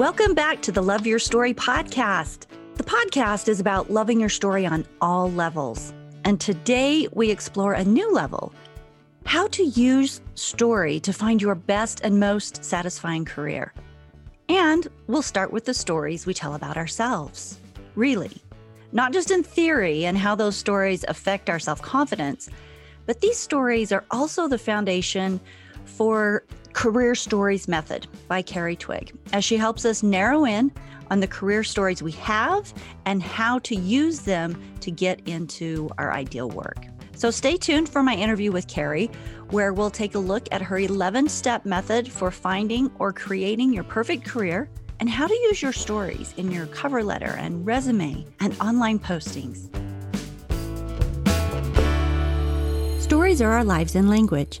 Welcome back to the Love Your Story podcast. The podcast is about loving your story on all levels. And today we explore a new level how to use story to find your best and most satisfying career. And we'll start with the stories we tell about ourselves. Really, not just in theory and how those stories affect our self confidence, but these stories are also the foundation for Career Stories Method by Carrie Twig, as she helps us narrow in on the career stories we have and how to use them to get into our ideal work. So stay tuned for my interview with Carrie, where we'll take a look at her 11 step method for finding or creating your perfect career and how to use your stories in your cover letter and resume and online postings. Stories are our lives in language.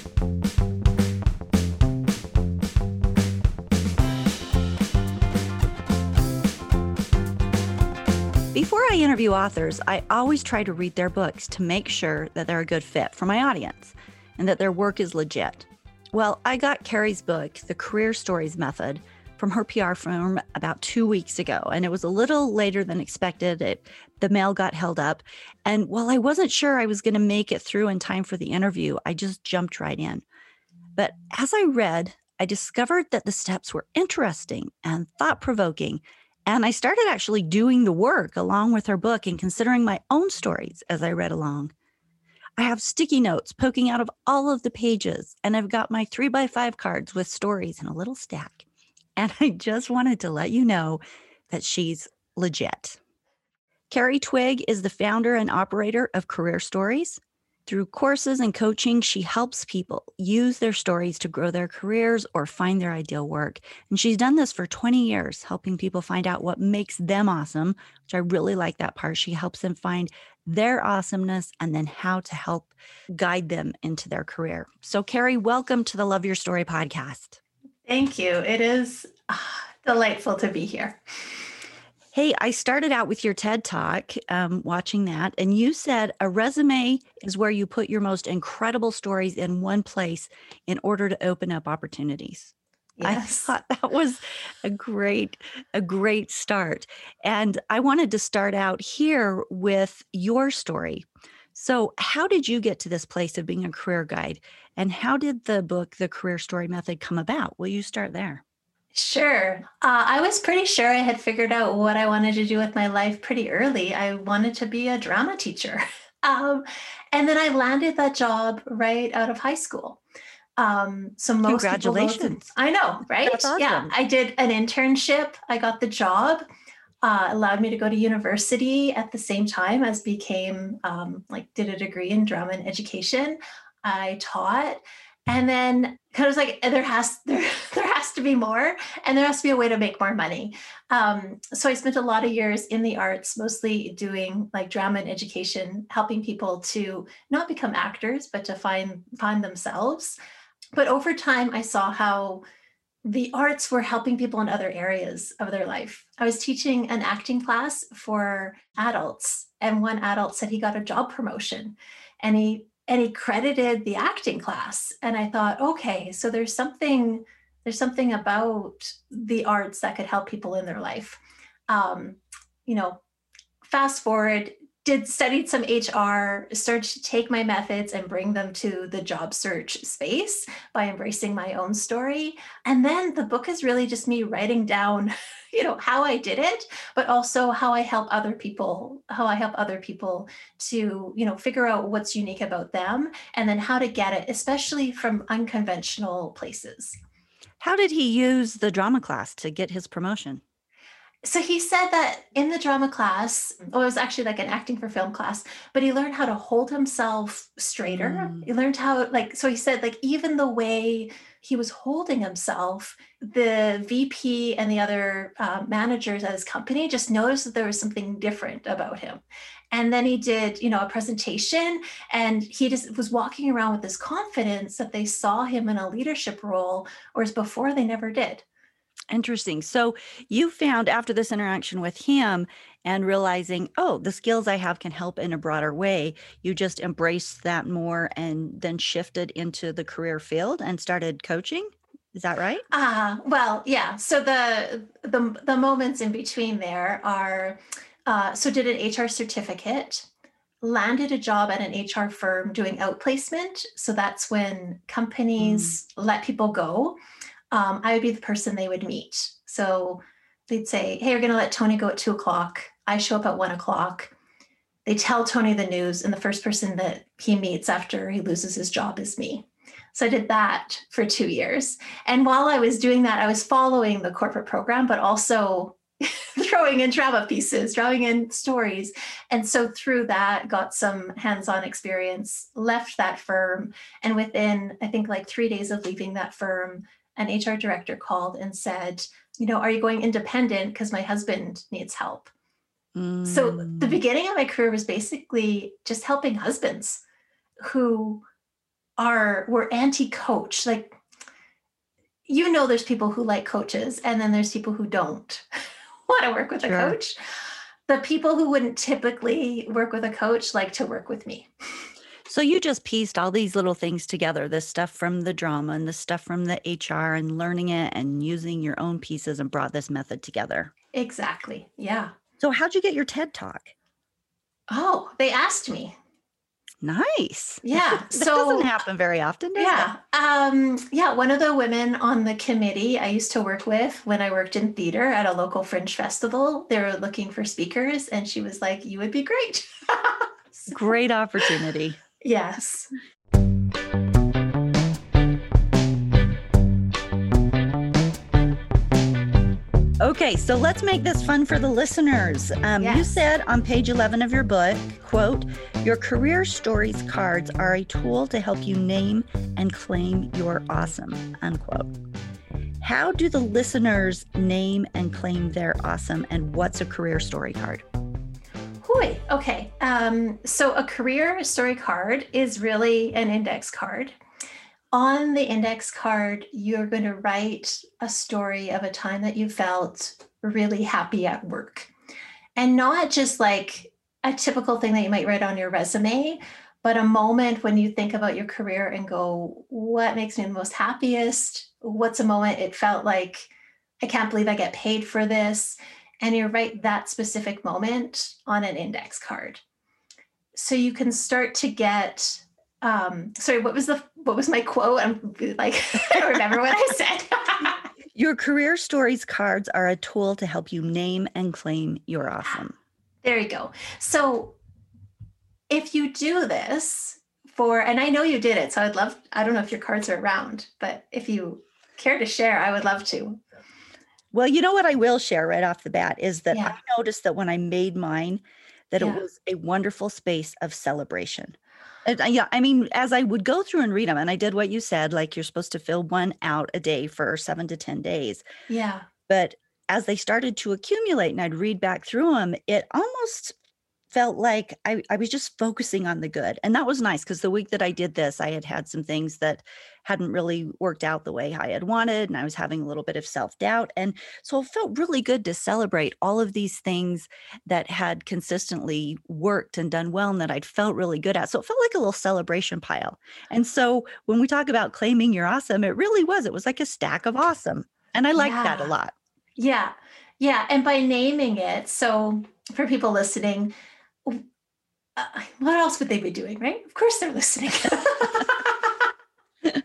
Before I interview authors, I always try to read their books to make sure that they're a good fit for my audience and that their work is legit. Well, I got Carrie's book, The Career Stories Method, from her PR firm about two weeks ago, and it was a little later than expected. It, the mail got held up. And while I wasn't sure I was going to make it through in time for the interview, I just jumped right in. But as I read, I discovered that the steps were interesting and thought provoking and I started actually doing the work along with her book and considering my own stories as I read along. I have sticky notes poking out of all of the pages, and I've got my three by five cards with stories in a little stack. And I just wanted to let you know that she's legit. Carrie Twig is the founder and operator of Career Stories. Through courses and coaching, she helps people use their stories to grow their careers or find their ideal work. And she's done this for 20 years, helping people find out what makes them awesome, which I really like that part. She helps them find their awesomeness and then how to help guide them into their career. So, Carrie, welcome to the Love Your Story podcast. Thank you. It is uh, delightful to be here. Hey, I started out with your TED talk, um, watching that, and you said a resume is where you put your most incredible stories in one place in order to open up opportunities. Yes. I thought that was a great, a great start. And I wanted to start out here with your story. So, how did you get to this place of being a career guide? And how did the book, The Career Story Method, come about? Will you start there? Sure. Uh, I was pretty sure I had figured out what I wanted to do with my life pretty early. I wanted to be a drama teacher. Um, and then I landed that job right out of high school. Um, so most congratulations. I know, right? Awesome. Yeah. I did an internship. I got the job. Uh, allowed me to go to university at the same time as became um, like did a degree in drama and education. I taught and then kind of like there has there there has to be more and there has to be a way to make more money. Um, so i spent a lot of years in the arts mostly doing like drama and education helping people to not become actors but to find find themselves. But over time i saw how the arts were helping people in other areas of their life. I was teaching an acting class for adults and one adult said he got a job promotion and he and he credited the acting class. And i thought okay so there's something there's something about the arts that could help people in their life. Um, you know fast forward did studied some hr started to take my methods and bring them to the job search space by embracing my own story. And then the book is really just me writing down you know how i did it but also how i help other people how i help other people to you know figure out what's unique about them and then how to get it especially from unconventional places. How did he use the drama class to get his promotion So he said that in the drama class, well, it was actually like an acting for film class, but he learned how to hold himself straighter. Mm. He learned how, like, so he said, like, even the way he was holding himself, the VP and the other uh, managers at his company just noticed that there was something different about him. And then he did, you know, a presentation and he just was walking around with this confidence that they saw him in a leadership role, whereas before they never did. Interesting. So you found after this interaction with him and realizing, oh, the skills I have can help in a broader way, you just embraced that more and then shifted into the career field and started coaching. Is that right? Uh, well, yeah. So the the the moments in between there are uh, so did an HR certificate, landed a job at an HR firm doing outplacement. So that's when companies mm. let people go um, I would be the person they would meet. So they'd say, Hey, we're going to let Tony go at two o'clock. I show up at one o'clock. They tell Tony the news, and the first person that he meets after he loses his job is me. So I did that for two years. And while I was doing that, I was following the corporate program, but also throwing in drama pieces, throwing in stories. And so through that, got some hands on experience, left that firm. And within, I think, like three days of leaving that firm, an HR director called and said, you know, are you going independent? Because my husband needs help. Mm. So the mm. beginning of my career was basically just helping husbands who are were anti-coach. Like you know there's people who like coaches and then there's people who don't want to work with sure. a coach. The people who wouldn't typically work with a coach like to work with me. So you just pieced all these little things together, this stuff from the drama and the stuff from the HR and learning it and using your own pieces and brought this method together. Exactly. Yeah. So how'd you get your TED talk? Oh, they asked me. Nice. Yeah. so doesn't happen very often, yeah. It? Um, yeah. One of the women on the committee I used to work with when I worked in theater at a local fringe festival, they were looking for speakers, and she was like, You would be great. so, great opportunity. Yes. Okay, so let's make this fun for the listeners. Um, yes. You said on page 11 of your book, quote, your career stories cards are a tool to help you name and claim your awesome, unquote. How do the listeners name and claim their awesome, and what's a career story card? Okay. Um, so a career story card is really an index card. On the index card, you're going to write a story of a time that you felt really happy at work. And not just like a typical thing that you might write on your resume, but a moment when you think about your career and go, what makes me the most happiest? What's a moment it felt like, I can't believe I get paid for this? And you write that specific moment on an index card. So you can start to get um sorry, what was the what was my quote? I'm like I don't remember what I said. your career stories cards are a tool to help you name and claim your awesome. There you go. So if you do this for and I know you did it, so I'd love I don't know if your cards are around, but if you care to share, I would love to. Well, you know what I will share right off the bat is that yeah. I noticed that when I made mine, that yeah. it was a wonderful space of celebration. And, uh, yeah, I mean, as I would go through and read them, and I did what you said, like you're supposed to fill one out a day for seven to 10 days. Yeah. But as they started to accumulate and I'd read back through them, it almost felt like I, I was just focusing on the good. And that was nice because the week that I did this, I had had some things that hadn't really worked out the way I had wanted. And I was having a little bit of self doubt. And so it felt really good to celebrate all of these things that had consistently worked and done well and that I'd felt really good at. So it felt like a little celebration pile. And so when we talk about claiming you're awesome, it really was. It was like a stack of awesome. And I liked yeah. that a lot. Yeah. Yeah. And by naming it, so for people listening, uh, what else would they be doing, right? Of course they're listening.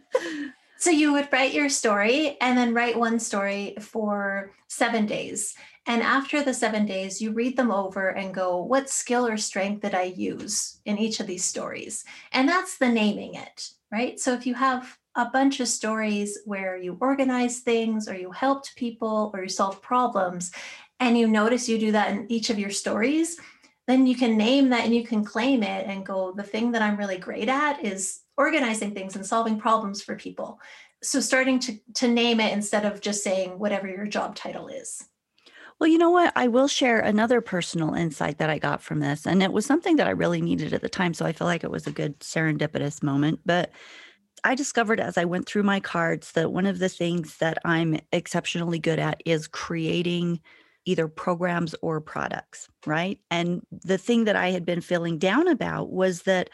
so you would write your story and then write one story for seven days. And after the seven days, you read them over and go, what skill or strength did I use in each of these stories? And that's the naming it, right? So if you have a bunch of stories where you organize things or you helped people or you solved problems, and you notice you do that in each of your stories, then you can name that and you can claim it and go, the thing that I'm really great at is organizing things and solving problems for people. So starting to, to name it instead of just saying whatever your job title is. Well, you know what? I will share another personal insight that I got from this. And it was something that I really needed at the time. So I feel like it was a good serendipitous moment. But I discovered as I went through my cards that one of the things that I'm exceptionally good at is creating either programs or products, right? And the thing that I had been feeling down about was that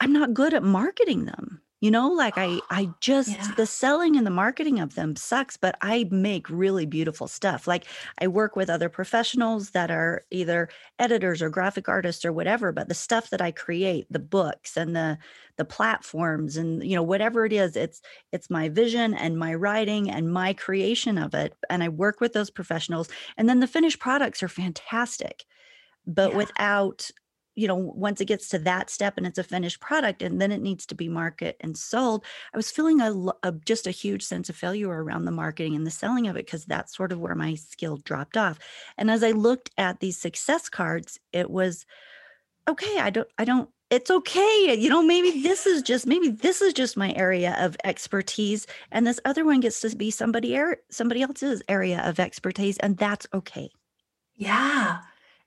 I'm not good at marketing them you know like i i just yeah. the selling and the marketing of them sucks but i make really beautiful stuff like i work with other professionals that are either editors or graphic artists or whatever but the stuff that i create the books and the the platforms and you know whatever it is it's it's my vision and my writing and my creation of it and i work with those professionals and then the finished products are fantastic but yeah. without you know once it gets to that step and it's a finished product and then it needs to be market and sold i was feeling a, a just a huge sense of failure around the marketing and the selling of it because that's sort of where my skill dropped off. And as i looked at these success cards it was okay i don't i don't it's okay you know maybe this is just maybe this is just my area of expertise and this other one gets to be somebody er- somebody else's area of expertise and that's okay. Yeah.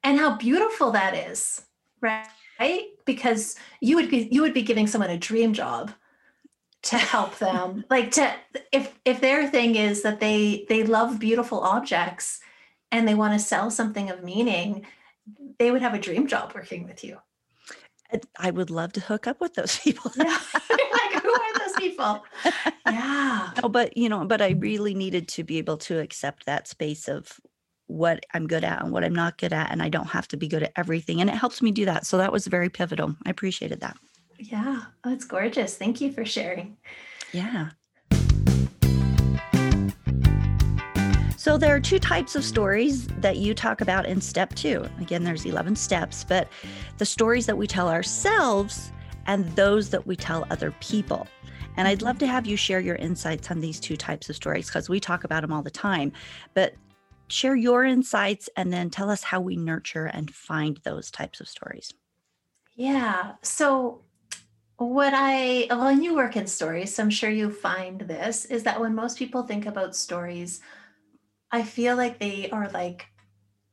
And how beautiful that is right? Because you would be you would be giving someone a dream job to help them. Like to if if their thing is that they they love beautiful objects and they want to sell something of meaning they would have a dream job working with you. I would love to hook up with those people. Yeah. like who are those people? Yeah. No, but you know but i really needed to be able to accept that space of what I'm good at and what I'm not good at. And I don't have to be good at everything. And it helps me do that. So that was very pivotal. I appreciated that. Yeah. Oh, it's gorgeous. Thank you for sharing. Yeah. So there are two types of stories that you talk about in step two. Again, there's 11 steps, but the stories that we tell ourselves and those that we tell other people. And I'd love mm-hmm. to have you share your insights on these two types of stories because we talk about them all the time. But share your insights and then tell us how we nurture and find those types of stories. Yeah. So, what I, well, you work in stories, so I'm sure you find this is that when most people think about stories, I feel like they are like,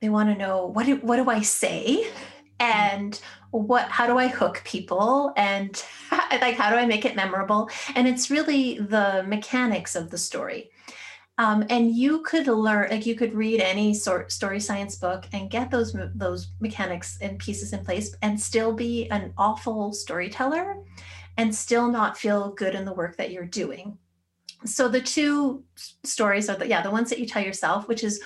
they want to know what do, what do I say? Mm-hmm. And what, how do I hook people? And like, how do I make it memorable? And it's really the mechanics of the story. Um, and you could learn, like you could read any sort story science book and get those those mechanics and pieces in place, and still be an awful storyteller, and still not feel good in the work that you're doing. So the two stories are the yeah the ones that you tell yourself, which is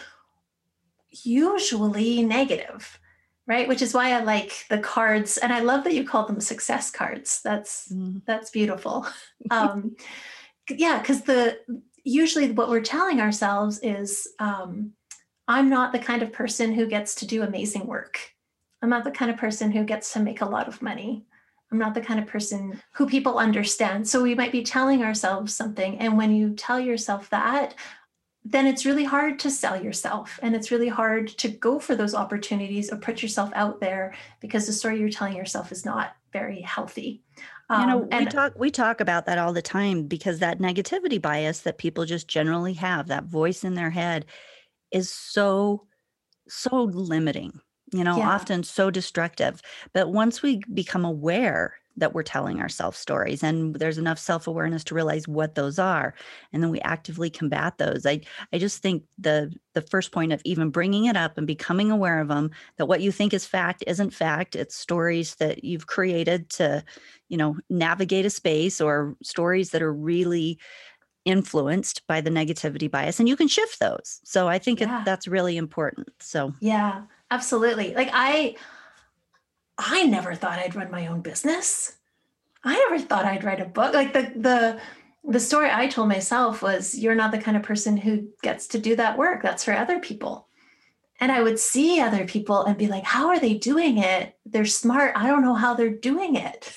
usually negative, right? Which is why I like the cards, and I love that you call them success cards. That's mm. that's beautiful. Um, yeah, because the usually what we're telling ourselves is um, i'm not the kind of person who gets to do amazing work. I'm not the kind of person who gets to make a lot of money. I'm not the kind of person who people understand. So we might be telling ourselves something and when you tell yourself that then it's really hard to sell yourself and it's really hard to go for those opportunities or put yourself out there because the story you're telling yourself is not very healthy um, you know, um, and, we talk we talk about that all the time because that negativity bias that people just generally have, that voice in their head is so so limiting, you know, yeah. often so destructive. But once we become aware that we're telling ourselves stories and there's enough self-awareness to realize what those are and then we actively combat those. I i just think the the first point of even bringing it up and becoming aware of them that what you think is fact isn't fact. It's stories that you've created to you know navigate a space or stories that are really influenced by the negativity bias and you can shift those. So i think yeah. it, that's really important. So yeah absolutely. Like i I never thought I'd run my own business. I never thought I'd write a book. Like the the the story I told myself was you're not the kind of person who gets to do that work. That's for other people. And I would see other people and be like, how are they doing it? They're smart. I don't know how they're doing it.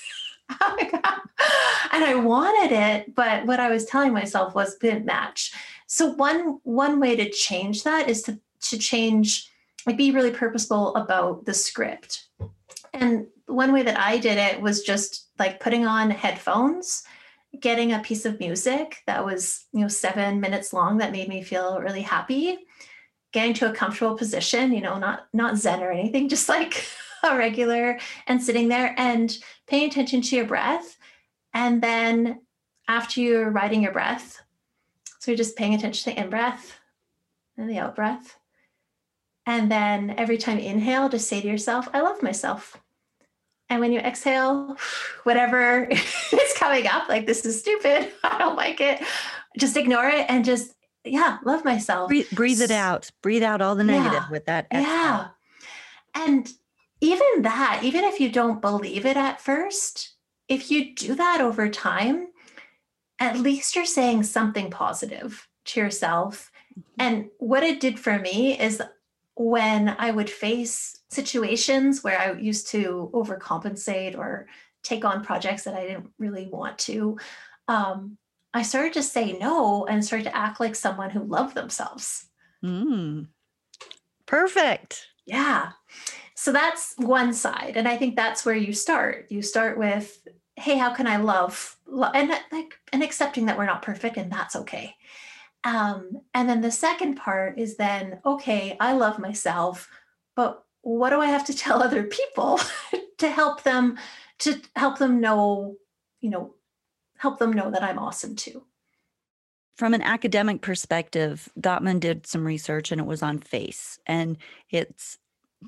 and I wanted it, but what I was telling myself was didn't match. So one one way to change that is to to change, like be really purposeful about the script. And one way that I did it was just like putting on headphones, getting a piece of music that was, you know, seven minutes long that made me feel really happy, getting to a comfortable position, you know, not not zen or anything, just like a regular and sitting there and paying attention to your breath. And then after you're riding your breath, so you're just paying attention to the in breath and the out breath. And then every time you inhale, just say to yourself, I love myself. And when you exhale, whatever is coming up, like this is stupid, I don't like it, just ignore it and just, yeah, love myself. Breathe, breathe it out. Breathe out all the negative yeah. with that. Exhale. Yeah. And even that, even if you don't believe it at first, if you do that over time, at least you're saying something positive to yourself. Mm-hmm. And what it did for me is when I would face situations where I used to overcompensate or take on projects that I didn't really want to, um, I started to say no and started to act like someone who loved themselves. Mm. Perfect. Yeah. So that's one side. And I think that's where you start. You start with hey how can i love, and like and accepting that we're not perfect and that's okay um, and then the second part is then okay i love myself but what do i have to tell other people to help them to help them know you know help them know that i'm awesome too from an academic perspective, Goffman did some research and it was on face. And it's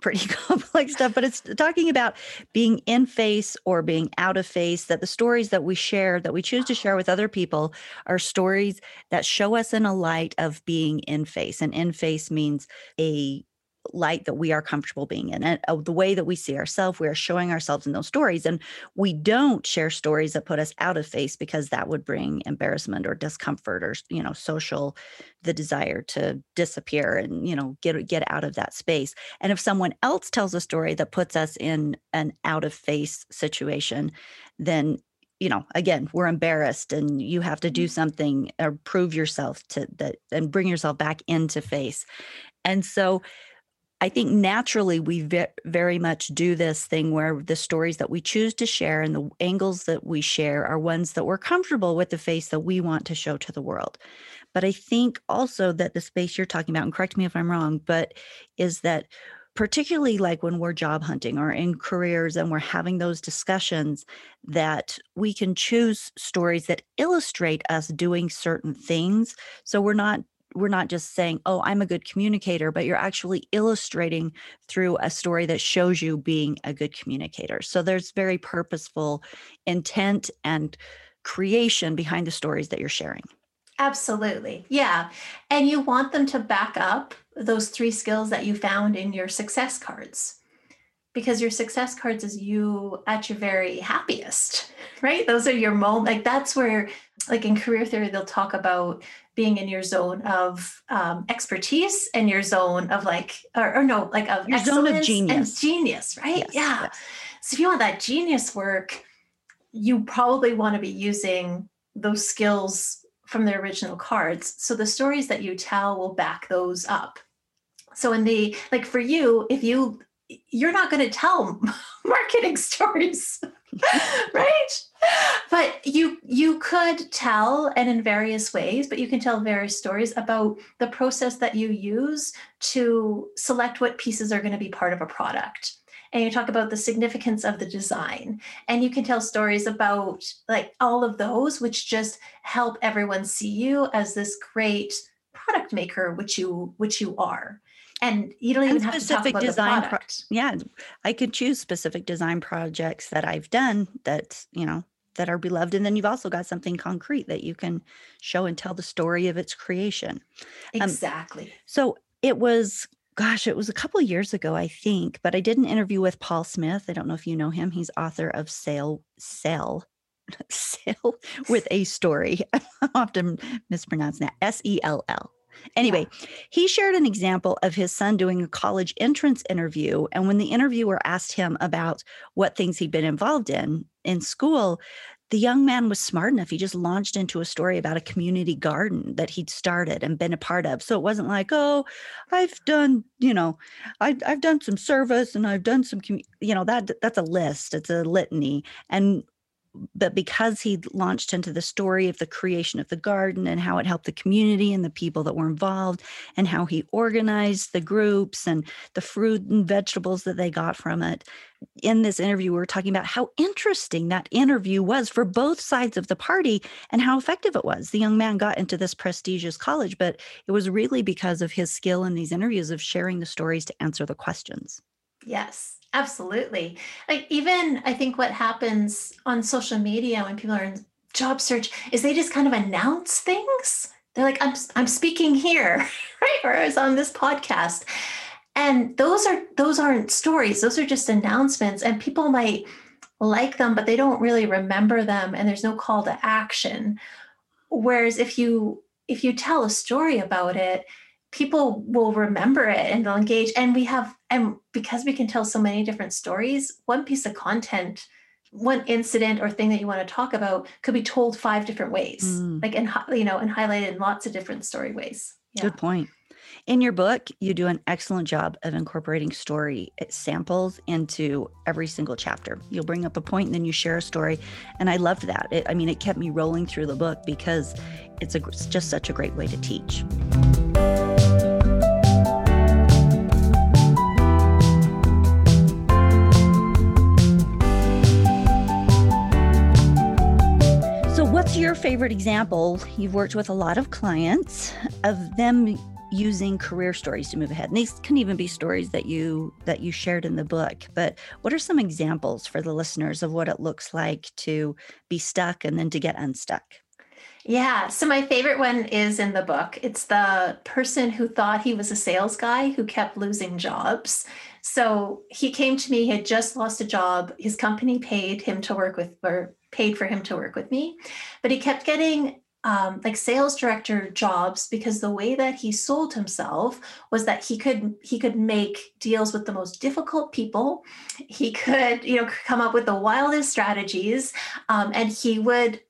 pretty complex stuff, but it's talking about being in face or being out of face, that the stories that we share, that we choose to share with other people, are stories that show us in a light of being in face. And in face means a light that we are comfortable being in and uh, the way that we see ourselves we are showing ourselves in those stories and we don't share stories that put us out of face because that would bring embarrassment or discomfort or you know social the desire to disappear and you know get get out of that space and if someone else tells a story that puts us in an out of face situation then you know again we're embarrassed and you have to do mm-hmm. something or prove yourself to that and bring yourself back into face and so I think naturally we ve- very much do this thing where the stories that we choose to share and the angles that we share are ones that we're comfortable with the face that we want to show to the world. But I think also that the space you're talking about, and correct me if I'm wrong, but is that particularly like when we're job hunting or in careers and we're having those discussions that we can choose stories that illustrate us doing certain things so we're not we're not just saying, oh, I'm a good communicator, but you're actually illustrating through a story that shows you being a good communicator. So there's very purposeful intent and creation behind the stories that you're sharing. Absolutely. Yeah. And you want them to back up those three skills that you found in your success cards because your success cards is you at your very happiest, right? Those are your moment. Like that's where, like in career theory, they'll talk about being in your zone of um, expertise and your zone of like, or, or no, like of your zone of genius. And genius, right? Yes, yeah. Yes. So if you want that genius work, you probably want to be using those skills from the original cards. So the stories that you tell will back those up. So in the like for you, if you you're not going to tell marketing stories right? But you you could tell and in various ways but you can tell various stories about the process that you use to select what pieces are going to be part of a product. And you talk about the significance of the design and you can tell stories about like all of those which just help everyone see you as this great product maker which you which you are and you don't even have to talk about design the product. Pro- yeah, I could choose specific design projects that I've done that you know that are beloved, and then you've also got something concrete that you can show and tell the story of its creation. Um, exactly. Um, so it was gosh, it was a couple of years ago, I think, but I did an interview with Paul Smith. I don't know if you know him. He's author of Sail Sell Sail with a story. I often mispronounce that. S E L L. Anyway, yeah. he shared an example of his son doing a college entrance interview. And when the interviewer asked him about what things he'd been involved in in school, the young man was smart enough. He just launched into a story about a community garden that he'd started and been a part of. So it wasn't like, oh, I've done, you know, I've, I've done some service and I've done some, you know, that that's a list. It's a litany. And but because he launched into the story of the creation of the garden and how it helped the community and the people that were involved and how he organized the groups and the fruit and vegetables that they got from it in this interview we were talking about how interesting that interview was for both sides of the party and how effective it was. The young man got into this prestigious college but it was really because of his skill in these interviews of sharing the stories to answer the questions yes Absolutely. Like even I think what happens on social media when people are in job search is they just kind of announce things. They're like, I'm I'm speaking here, right? Or I was on this podcast. And those are those aren't stories, those are just announcements. And people might like them, but they don't really remember them and there's no call to action. Whereas if you if you tell a story about it, people will remember it and they'll engage. And we have and because we can tell so many different stories one piece of content one incident or thing that you want to talk about could be told five different ways mm. like and you know and highlighted in lots of different story ways. Yeah. good point. In your book you do an excellent job of incorporating story samples into every single chapter. You'll bring up a point and then you share a story and i loved that. It, i mean it kept me rolling through the book because it's, a, it's just such a great way to teach your favorite example? You've worked with a lot of clients of them using career stories to move ahead. And these can even be stories that you that you shared in the book. But what are some examples for the listeners of what it looks like to be stuck and then to get unstuck? Yeah. So my favorite one is in the book. It's the person who thought he was a sales guy who kept losing jobs. So he came to me, he had just lost a job. His company paid him to work with, or paid for him to work with me, but he kept getting um, like sales director jobs because the way that he sold himself was that he could he could make deals with the most difficult people. He could you know come up with the wildest strategies um, and he would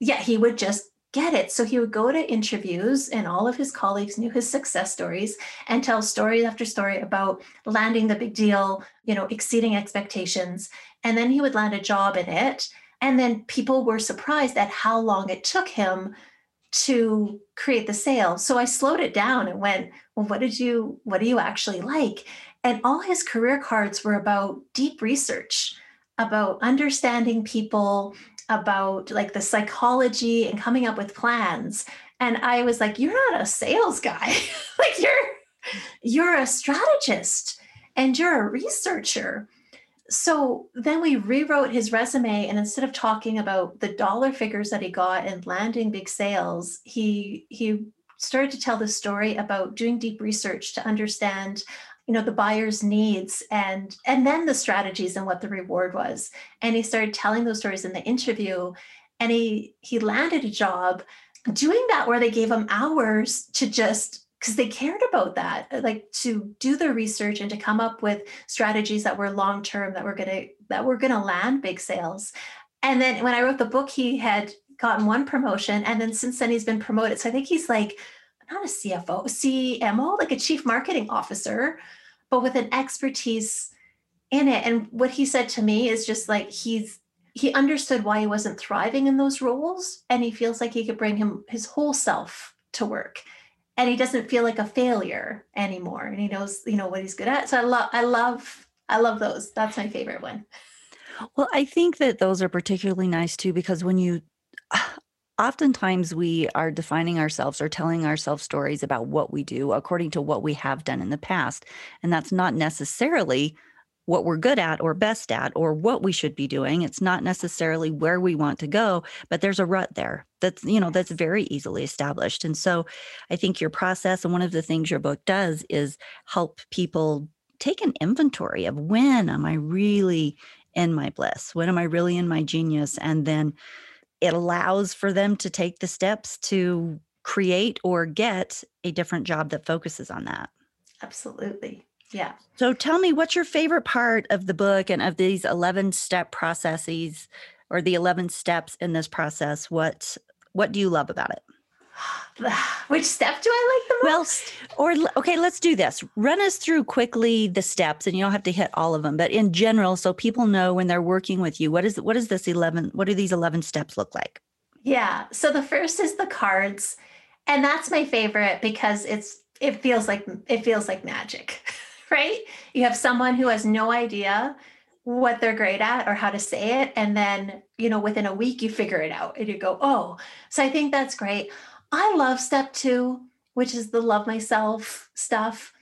yeah he would just get it. So he would go to interviews and all of his colleagues knew his success stories and tell story after story about landing the big deal you know exceeding expectations. And then he would land a job in it and then people were surprised at how long it took him to create the sale. So I slowed it down and went, well, what did you, what do you actually like? And all his career cards were about deep research, about understanding people, about like the psychology and coming up with plans. And I was like, you're not a sales guy. like you're, you're a strategist and you're a researcher so then we rewrote his resume and instead of talking about the dollar figures that he got and landing big sales he he started to tell the story about doing deep research to understand you know the buyer's needs and and then the strategies and what the reward was. And he started telling those stories in the interview and he he landed a job doing that where they gave him hours to just because they cared about that uh, like to do the research and to come up with strategies that were long term that were going to that were going to land big sales. And then when i wrote the book he had gotten one promotion and then since then he's been promoted. So i think he's like not a cfo cmo like a chief marketing officer but with an expertise in it. And what he said to me is just like he's he understood why he wasn't thriving in those roles and he feels like he could bring him his whole self to work and he doesn't feel like a failure anymore and he knows you know what he's good at. So i love i love i love those. That's my favorite one. Well i think that those are particularly nice too because when you oftentimes we are defining ourselves or telling ourselves stories about what we do according to what we have done in the past and that's not necessarily what we're good at or best at or what we should be doing. It's not necessarily where we want to go but there's a rut there that's you know that's very easily established. And so i think your process and one of the things your book does is help people take an inventory of when am i really in my bliss? When am i really in my genius? And then it allows for them to take the steps to create or get a different job that focuses on that. Absolutely yeah. So tell me, what's your favorite part of the book and of these 11 step processes or the 11 steps in this process, what what do you love about it? Which step do I like the most? Well, or okay, let's do this. Run us through quickly the steps, and you don't have to hit all of them, but in general, so people know when they're working with you, what is what is this eleven? What do these eleven steps look like? Yeah. So the first is the cards, and that's my favorite because it's it feels like it feels like magic, right? You have someone who has no idea what they're great at or how to say it and then you know within a week you figure it out and you go oh so i think that's great I love step two, which is the love myself stuff.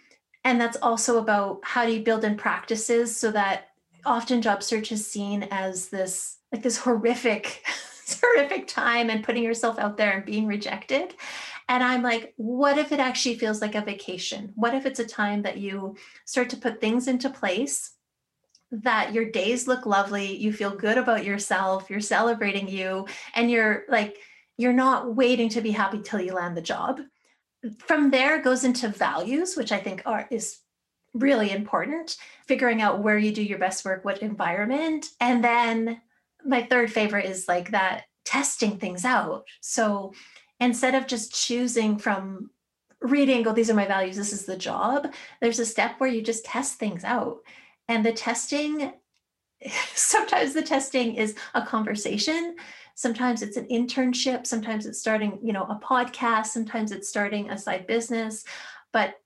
And that's also about how do you build in practices so that often job search is seen as this like this horrific horrific time and putting yourself out there and being rejected and i'm like what if it actually feels like a vacation what if it's a time that you start to put things into place that your days look lovely you feel good about yourself you're celebrating you and you're like you're not waiting to be happy till you land the job. From there goes into values, which I think are is really important. Figuring out where you do your best work, what environment, and then my third favorite is like that testing things out. So instead of just choosing from reading, go, these are my values, this is the job, there's a step where you just test things out. And the testing, sometimes the testing is a conversation. Sometimes it's an internship. Sometimes it's starting you know a podcast. Sometimes it's starting a side business. But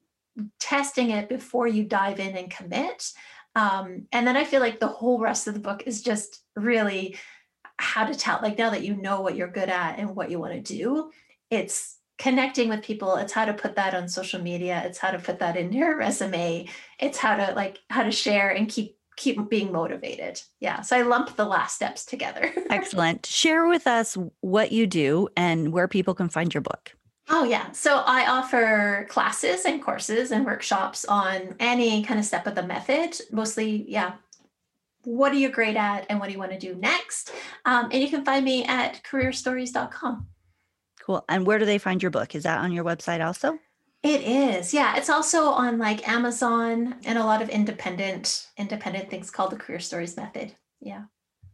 testing it before you dive in and commit um, and then i feel like the whole rest of the book is just really how to tell like now that you know what you're good at and what you want to do it's connecting with people it's how to put that on social media it's how to put that in your resume it's how to like how to share and keep keep being motivated. Yeah. So I lump the last steps together. Excellent. Share with us what you do and where people can find your book. Oh, yeah. So I offer classes and courses and workshops on any kind of step of the method, mostly, yeah. What are you great at and what do you want to do next? Um, and you can find me at careerstories.com. Cool. And where do they find your book? Is that on your website also? It is. Yeah, it's also on like Amazon and a lot of independent independent things called the Career Stories Method. Yeah.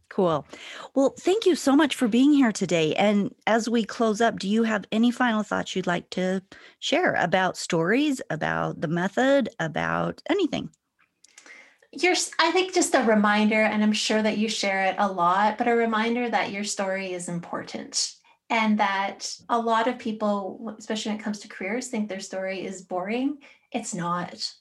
Cool. Well, thank you so much for being here today. And as we close up, do you have any final thoughts you'd like to share about stories, about the method, about anything? You're, I think just a reminder, and I'm sure that you share it a lot, but a reminder that your story is important and that a lot of people especially when it comes to careers think their story is boring. It's not.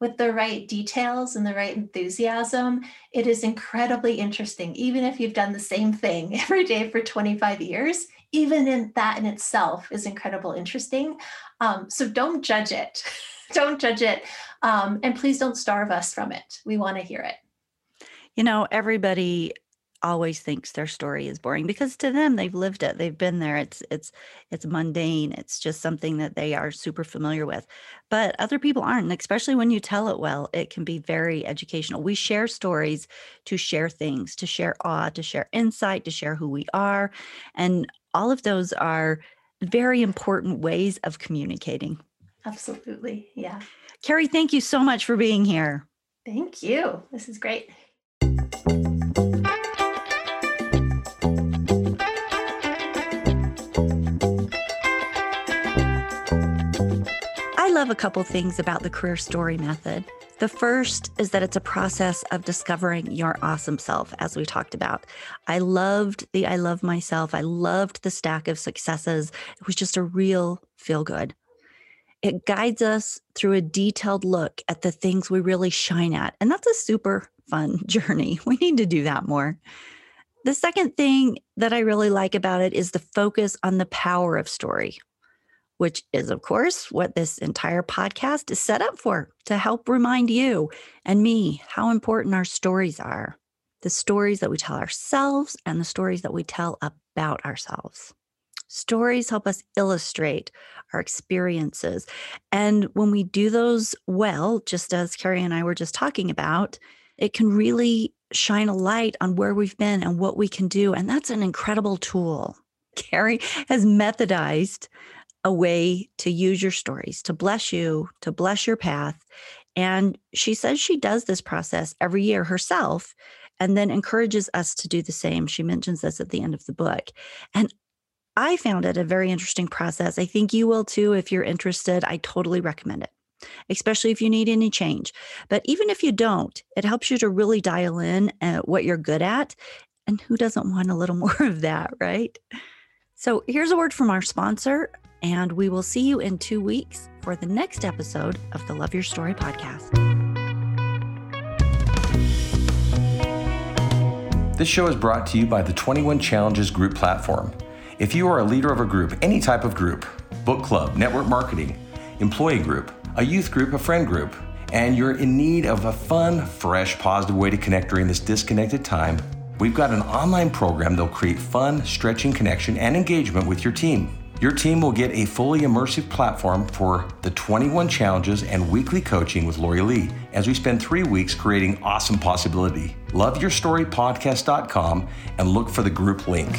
With the right details and the right enthusiasm it is incredibly interesting even if you've done the same thing every day for 25 years even in that in itself is incredible interesting. Um, so don't judge it don't judge it um, and please don't starve us from it. We want to hear it. You know everybody always thinks their story is boring because to them they've lived it. They've been there. It's it's it's mundane. It's just something that they are super familiar with. But other people aren't and especially when you tell it well it can be very educational. We share stories to share things to share awe to share insight to share who we are. And all of those are very important ways of communicating absolutely yeah carrie thank you so much for being here thank you this is great I love a couple things about the career story method. The first is that it's a process of discovering your awesome self, as we talked about. I loved the I love myself. I loved the stack of successes. It was just a real feel good. It guides us through a detailed look at the things we really shine at. And that's a super fun journey. We need to do that more. The second thing that I really like about it is the focus on the power of story which is, of course, what this entire podcast is set up for to help remind you and me how important our stories are the stories that we tell ourselves and the stories that we tell about ourselves. Stories help us illustrate our experiences. And when we do those well, just as Carrie and I were just talking about, it can really shine a light on where we've been and what we can do. And that's an incredible tool. Carrie has methodized a way to use your stories to bless you, to bless your path. And she says she does this process every year herself. and then encourages us to do the same. She mentions this at the end of the book. And I found it a very interesting process. I think you will too if you're interested. I totally recommend it, especially if you need any change. But even if you don't, it helps you to really dial in at what you're good at. And who doesn't want a little more of that, right? So here's a word from our sponsor, and we will see you in two weeks for the next episode of the Love Your Story podcast. This show is brought to you by the 21 Challenges Group platform. If you are a leader of a group, any type of group, book club, network marketing, employee group, a youth group, a friend group, and you're in need of a fun, fresh, positive way to connect during this disconnected time, we've got an online program that'll create fun, stretching connection and engagement with your team. Your team will get a fully immersive platform for the 21 challenges and weekly coaching with Lori Lee as we spend three weeks creating awesome possibility. LoveYourStoryPodcast.com and look for the group link.